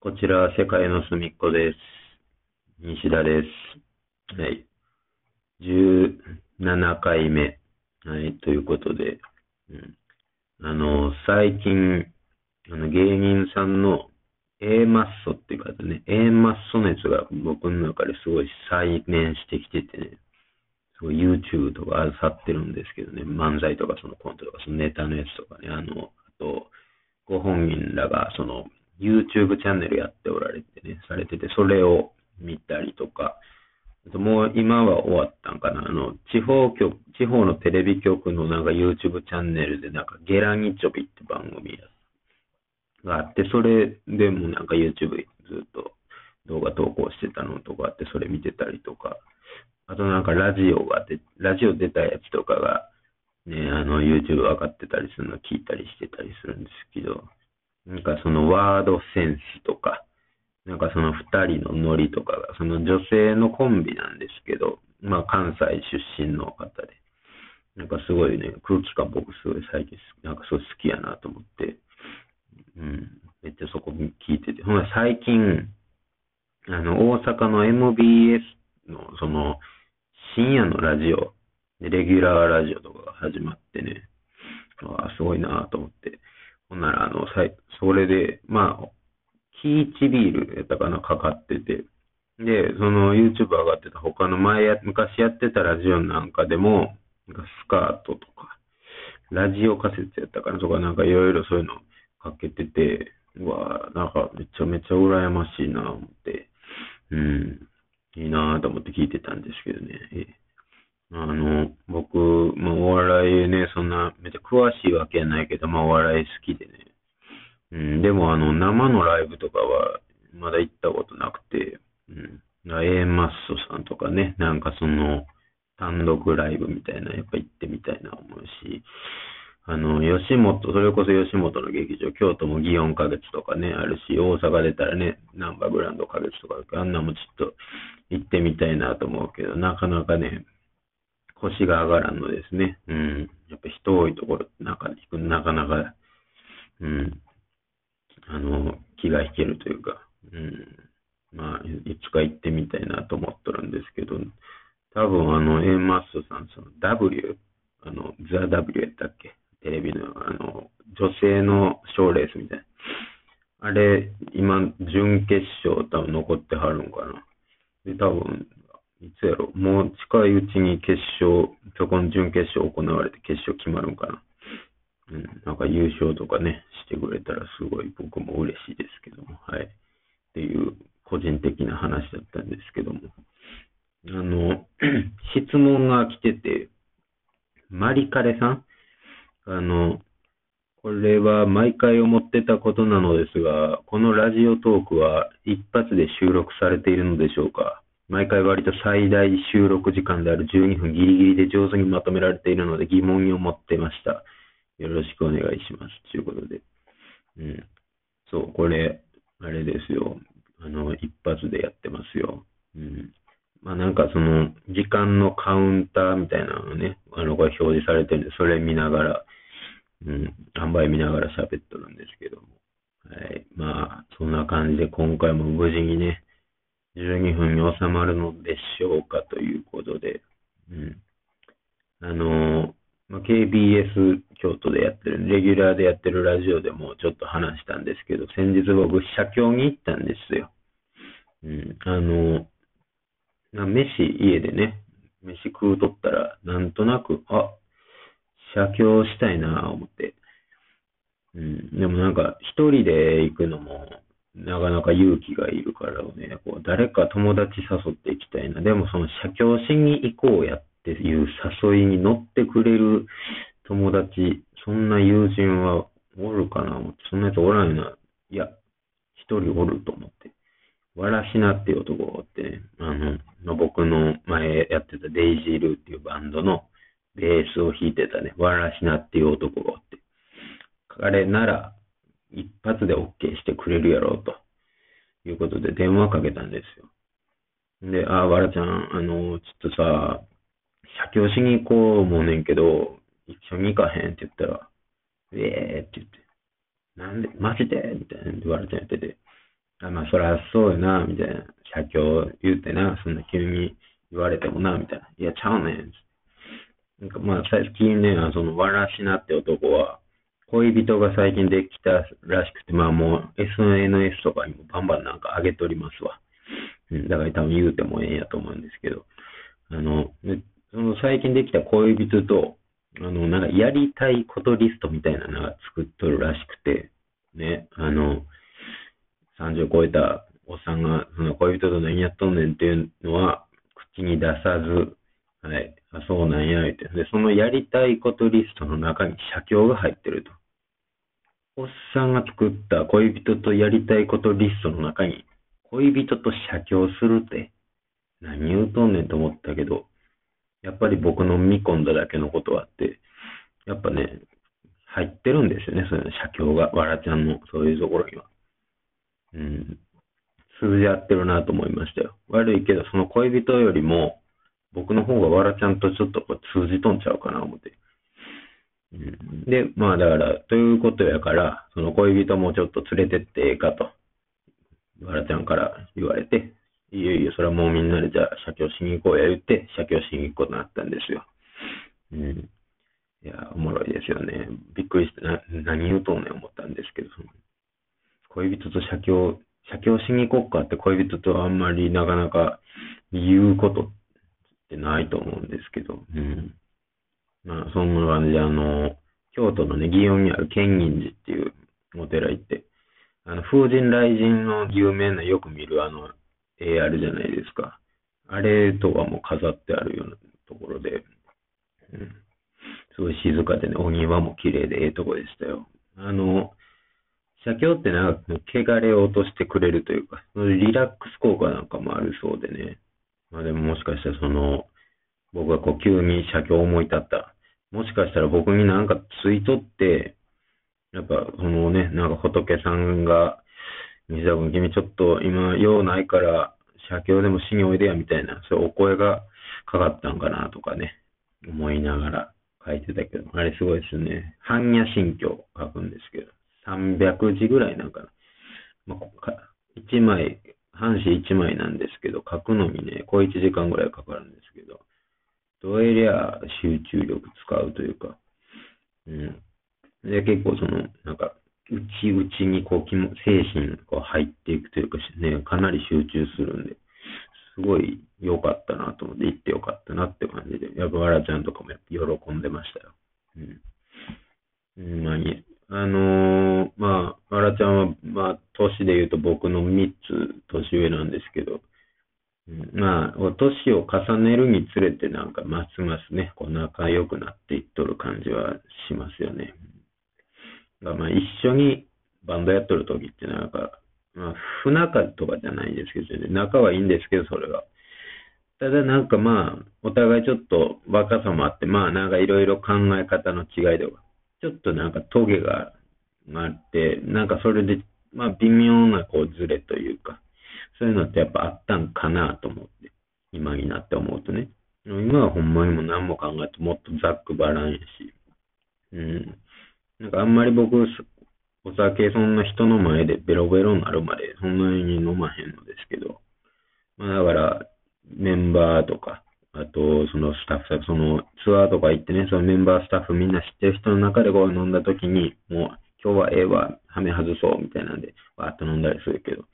こちらは、世界の隅っこです。西田です。はい。17回目。はい。ということで、うん、あの、最近、あの、芸人さんの A マッソっていうかね、A マッソ熱が僕の中ですごい再燃してきててね、すごい YouTube とかあさってるんですけどね、漫才とかそのコントとかそのネタのやつとかね、あの、あと、ご本人らがその YouTube チャンネルやっておられてね、されてて、それを見たりとか、あともう今は終わったんかな、あの、地方局、地方のテレビ局のなんか YouTube チャンネルでなんかゲラニチョビって番組があって、それでもなんか YouTube ずっと動画投稿してたのとかあって、それ見てたりとか、あとなんかラジオがで、ラジオ出たやつとかが、ね、あの YouTube 上がってたりするの聞いたりしてたりするんですけど、なんかそのワードセンスとか、なんかその二人のノリとかが、その女性のコンビなんですけど、まあ関西出身の方で、なんかすごいね、空気感僕すごい最近、なんかそう好きやなと思って、うん、めっちゃそこ聞いてて、ほん最近、あの、大阪の MBS のその深夜のラジオ、レギュラーラジオとかが始まってね、ああ、すごいなと思って、ほんなら、あの、さいそれで、まあ、キーチビールやったかな、かかってて、で、その YouTube 上がってた他の前や、昔やってたラジオなんかでも、なんかスカートとか、ラジオ仮説やったかなとか、なんかいろいろそういうのかけてて、うわなんかめちゃめちゃ羨ましいな、思って、うん、いいなと思って聞いてたんですけどね。あの、僕、まあ、お笑いね、そんな、めっちゃ詳しいわけやないけど、まあ、お笑い好きでね。うん、でも、あの、生のライブとかは、まだ行ったことなくて、うん。A マッソさんとかね、なんかその、単独ライブみたいな、やっぱ行ってみたいな思うし、あの、吉本、それこそ吉本の劇場、京都も祇園花月とかね、あるし、大阪出たらね、ナンバーグランド花月とか、あんなもちょっと行ってみたいなと思うけど、なかなかね、腰が上がらんのですね。うん。やっぱ人多いところ、中で行くなかなか、うん。あの、気が引けるというか、うん。まあ、いつか行ってみたいなと思っとるんですけど、多分あの、A マッソさん、その W、あの、ザ・ W やったっけ？テレビの、あの、女性の賞レースみたいな。あれ、今、準決勝多分残ってはるんかな。で、多分、いつやろ？もう近いうちに決勝、そこの準決勝行われて決勝決まるんかな。うん、なんか優勝とかね、してくれたらすごい僕も嬉しいですけども、はい。っていう個人的な話だったんですけども。あの、質問が来てて、マリカレさん？あの、これは毎回思ってたことなのですが、このラジオトークは一発で収録されているのでしょうか？毎回割と最大収録時間である12分ギリギリで上手にまとめられているので疑問に思ってました。よろしくお願いします。ということで。うん。そう、これ、あれですよ。あの、一発でやってますよ。うん。まあなんかその、時間のカウンターみたいなのね、あの、これ表示されてるんで、それ見ながら、うん、販売見ながら喋っとるんですけども。はい。まあ、そんな感じで今回も無事にね、12分に収まるのでしょうかということで、うん。あの、まあ、KBS 京都でやってる、レギュラーでやってるラジオでもちょっと話したんですけど、先日僕、写経に行ったんですよ。うん。あの、飯、家でね、飯食うとったら、なんとなく、あ、写経したいなぁ思って。うん。でもなんか、一人で行くのも、なかなか勇気がいるからね、こう誰か友達誘っていきたいな。でもその写経しに行こうやっっていう誘いに乗ってくれる友達、そんな友人はおるかな？そんなやつおらんよな。いや、一人おると思って。わらしなっていう男ってね、あの、僕の前やってたデイジールっていうバンドのベースを弾いてたね、わらしなっていう男がおって。彼なら一発で OK してくれるやろうということで電話かけたんですよ。で、ああ、わらちゃん、あの、ちょっとさ、写経しに行こう思うねんけど、一緒に行かへんって言ったら、ええー、って言って、なんで、マジでみたいな言、わらちゃん言ってて、あ、まあ、そりゃそうよな、みたいな。社長言うてな、そんな急に言われてもな、みたいな。いや、ちゃうねん。なんかまあ、最近ね、その、わらしなって男は、恋人が最近できたらしくて、まあもう SNS とかにもバンバンなんか上げとりますわ。うん、だから多分言うてもええんやと思うんですけど、あの、その最近できた恋人と、あの、なんかやりたいことリストみたいなのが作っとるらしくて、ね、あの、30超えたおっさんが、その恋人と何やっとんねんっていうのは、口に出さず、はい、あ、そうなんや、って。で、そのやりたいことリストの中に写経が入ってると。おっさんが作った恋人とやりたいことリストの中に、恋人と写経するって、何言うとんねんと思ったけど、やっぱり僕の見込んだだけのことはあって、やっぱね、入ってるんですよね、そういう写経が、わらちゃんのそういうところには。うん。通じ合ってるなと思いましたよ。悪いけど、その恋人よりも、僕の方がわらちゃんとちょっとこう通じとんちゃうかな思って。うん、で、まあだから、ということやから、その恋人もちょっと連れてってええかと、わらちゃんから言われて、いよいよそれはもうみんなでじゃあ写経しに行こうや言って、写経しに行くことになったんですよ。うん。いや、おもろいですよね。びっくりして、な、何言うとんねん思ったんですけど、その恋人と写経、写経しに行こうかって恋人とあんまりなかなか言うことってないと思うんですけど、うん。まあ、そんな感じで、あの、京都のね、祇園にある建仁寺っていうお寺行って、あの、風神雷神の有名なよく見るあの、絵あるじゃないですか。あれとかも飾ってあるようなところで、うん。すごい静かでね、お庭も綺麗でええとこでしたよ。あの、写経ってなんか、汚れを落としてくれるというか、リラックス効果なんかもあるそうでね。まあでももしかしたらその、僕がこう急に写経を思い立った。もしかしたら僕になんかついとって、やっぱそのね、なんか仏さんが、西田君君ちょっと今用ないから写経でもしにおいでやみたいな、そういうお声がかかったんかなとかね、思いながら書いてたけど、あれすごいですね。般若心経書くんですけど、300字ぐらいなんかな。まあ、1枚、半紙1枚なんですけど、書くのにね、小1時間ぐらいかかるんですけど、どうりゃ集中力使うというか、うん。で、結構その、なんか、内々にこう、精神が入っていくというか、ね、かなり集中するんで、すごい良かったなと思って、行って良かったなって感じで、やっぱわらちゃんとかも喜んでましたよ。うん。まあ、あのー、まあ、わらちゃんは、まあ、年で言うと僕の3つ年上なんですけど、まあ、お年を重ねるにつれてなんかますますね、こう仲良くなっていっとる感じはしますよね。まあ一緒にバンドやっとる時ってなんか、まあ不仲とかじゃないんですけどね、仲はいいんですけど、それが。ただなんかまあ、お互いちょっと若さもあって、まあなんかいろいろ考え方の違いとか、ちょっとなんかトゲがあって、なんかそれで、まあ微妙なこうズレというか、そういうのってやっぱあったんかなと思って、今になって思うとね。今はほんまにも何も考えてもっとざっくばらんやし。うん。なんかあんまり僕、お酒そんな人の前でベロベロになるまでそんなに飲まへんのですけど。まあだから、メンバーとか、あと、そのスタッフさん、そのツアーとか行ってね、そのメンバー、スタッフみんな知ってる人の中でこう飲んだ時に、もう今日はええわ、はめ外そうみたいなんで、わーっと飲んだりするけど。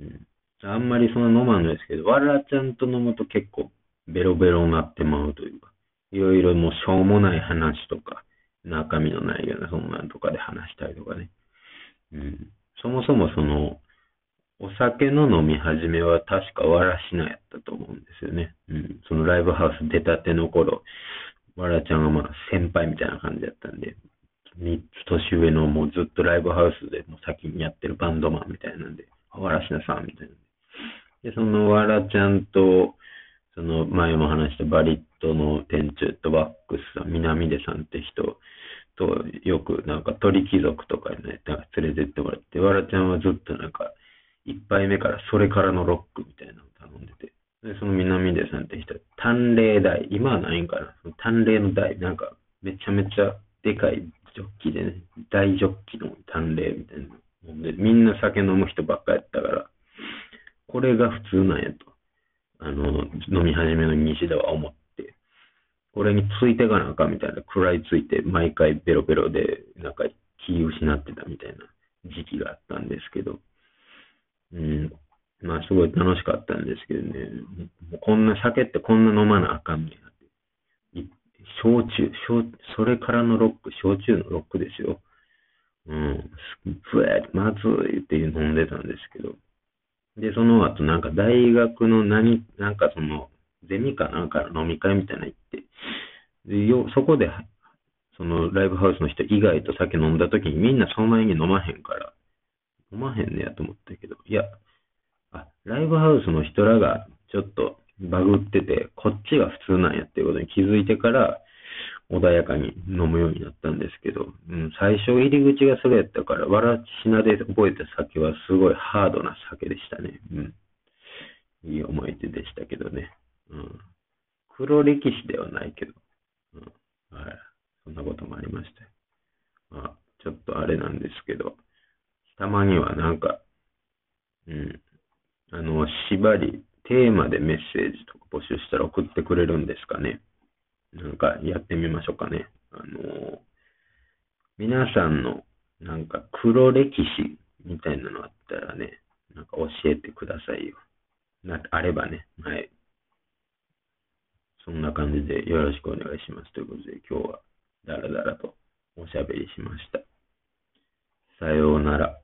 うんあんまりその飲まんのですけど、わらちゃんと飲むと結構ベロベロになってまうというか、いろいろもうしょうもない話とか、中身のないようなそんなんとかで話したりとかね。うん。そもそもその、お酒の飲み始めは確かわらしなやったと思うんですよね。うん。そのライブハウス出たての頃、わらちゃんがまあ先輩みたいな感じだったんで、3つ年上のもうずっとライブハウスでも先にやってるバンドマンみたいなんで、わらしなさんみたいな。で、そのわらちゃんと、その前も話したバリットの店長とワックスさん、南出さんって人とよくなんか鳥貴族とかにね、なんか連れてってもらって、わらちゃんはずっとなんか一杯目からそれからのロックみたいなのを頼んでて、で、その南出さんって人、淡麗台、今はないんかな、その淡麗の台、なんかめちゃめちゃでかいジョッキでね、大ジョッキの淡麗みたいなのほんで、みんな酒飲む人ばっかやったから、これが普通なんやと。あの、飲み始めの西田は思って、これについてかなあかんみたいな、食らいついて、毎回ベロベロで、なんか気失ってたみたいな時期があったんですけど、うん、まあすごい楽しかったんですけどね、もうこんな酒ってこんな飲まなあかんねや。いな焼酎、焼、それからのロック、焼酎のロックですよ。うん、ふえまずいって飲んでたんですけど。で、その後なんか大学の何、なんかその、ゼミかなんか飲み会みたいな行って、でよそこで、そのライブハウスの人以外と酒飲んだ時にみんなそんなに飲まへんから、飲まへんねやと思ったけど、いや、あ、ライブハウスの人らがちょっとバグってて、こっちが普通なんやっていうことに気づいてから、穏やかに飲むようになったんですけど、うん、最初入り口がそれやったから、わらしなで覚えた酒はすごいハードな酒でしたね。うん。いい思い出でしたけどね。うん。黒歴史ではないけど、うん。はい。そんなこともありましたよ。まあ、ちょっとあれなんですけど、たまにはなんか、うん。あの、縛り、テーマでメッセージとか募集したら送ってくれるんですかね。なんかやってみましょうかね。あの、皆さんのなんか黒歴史みたいなのあったらね、なんか教えてくださいよ。な、あればね。はい。そんな感じでよろしくお願いします。ということで今日はダラダラとおしゃべりしました。さようなら。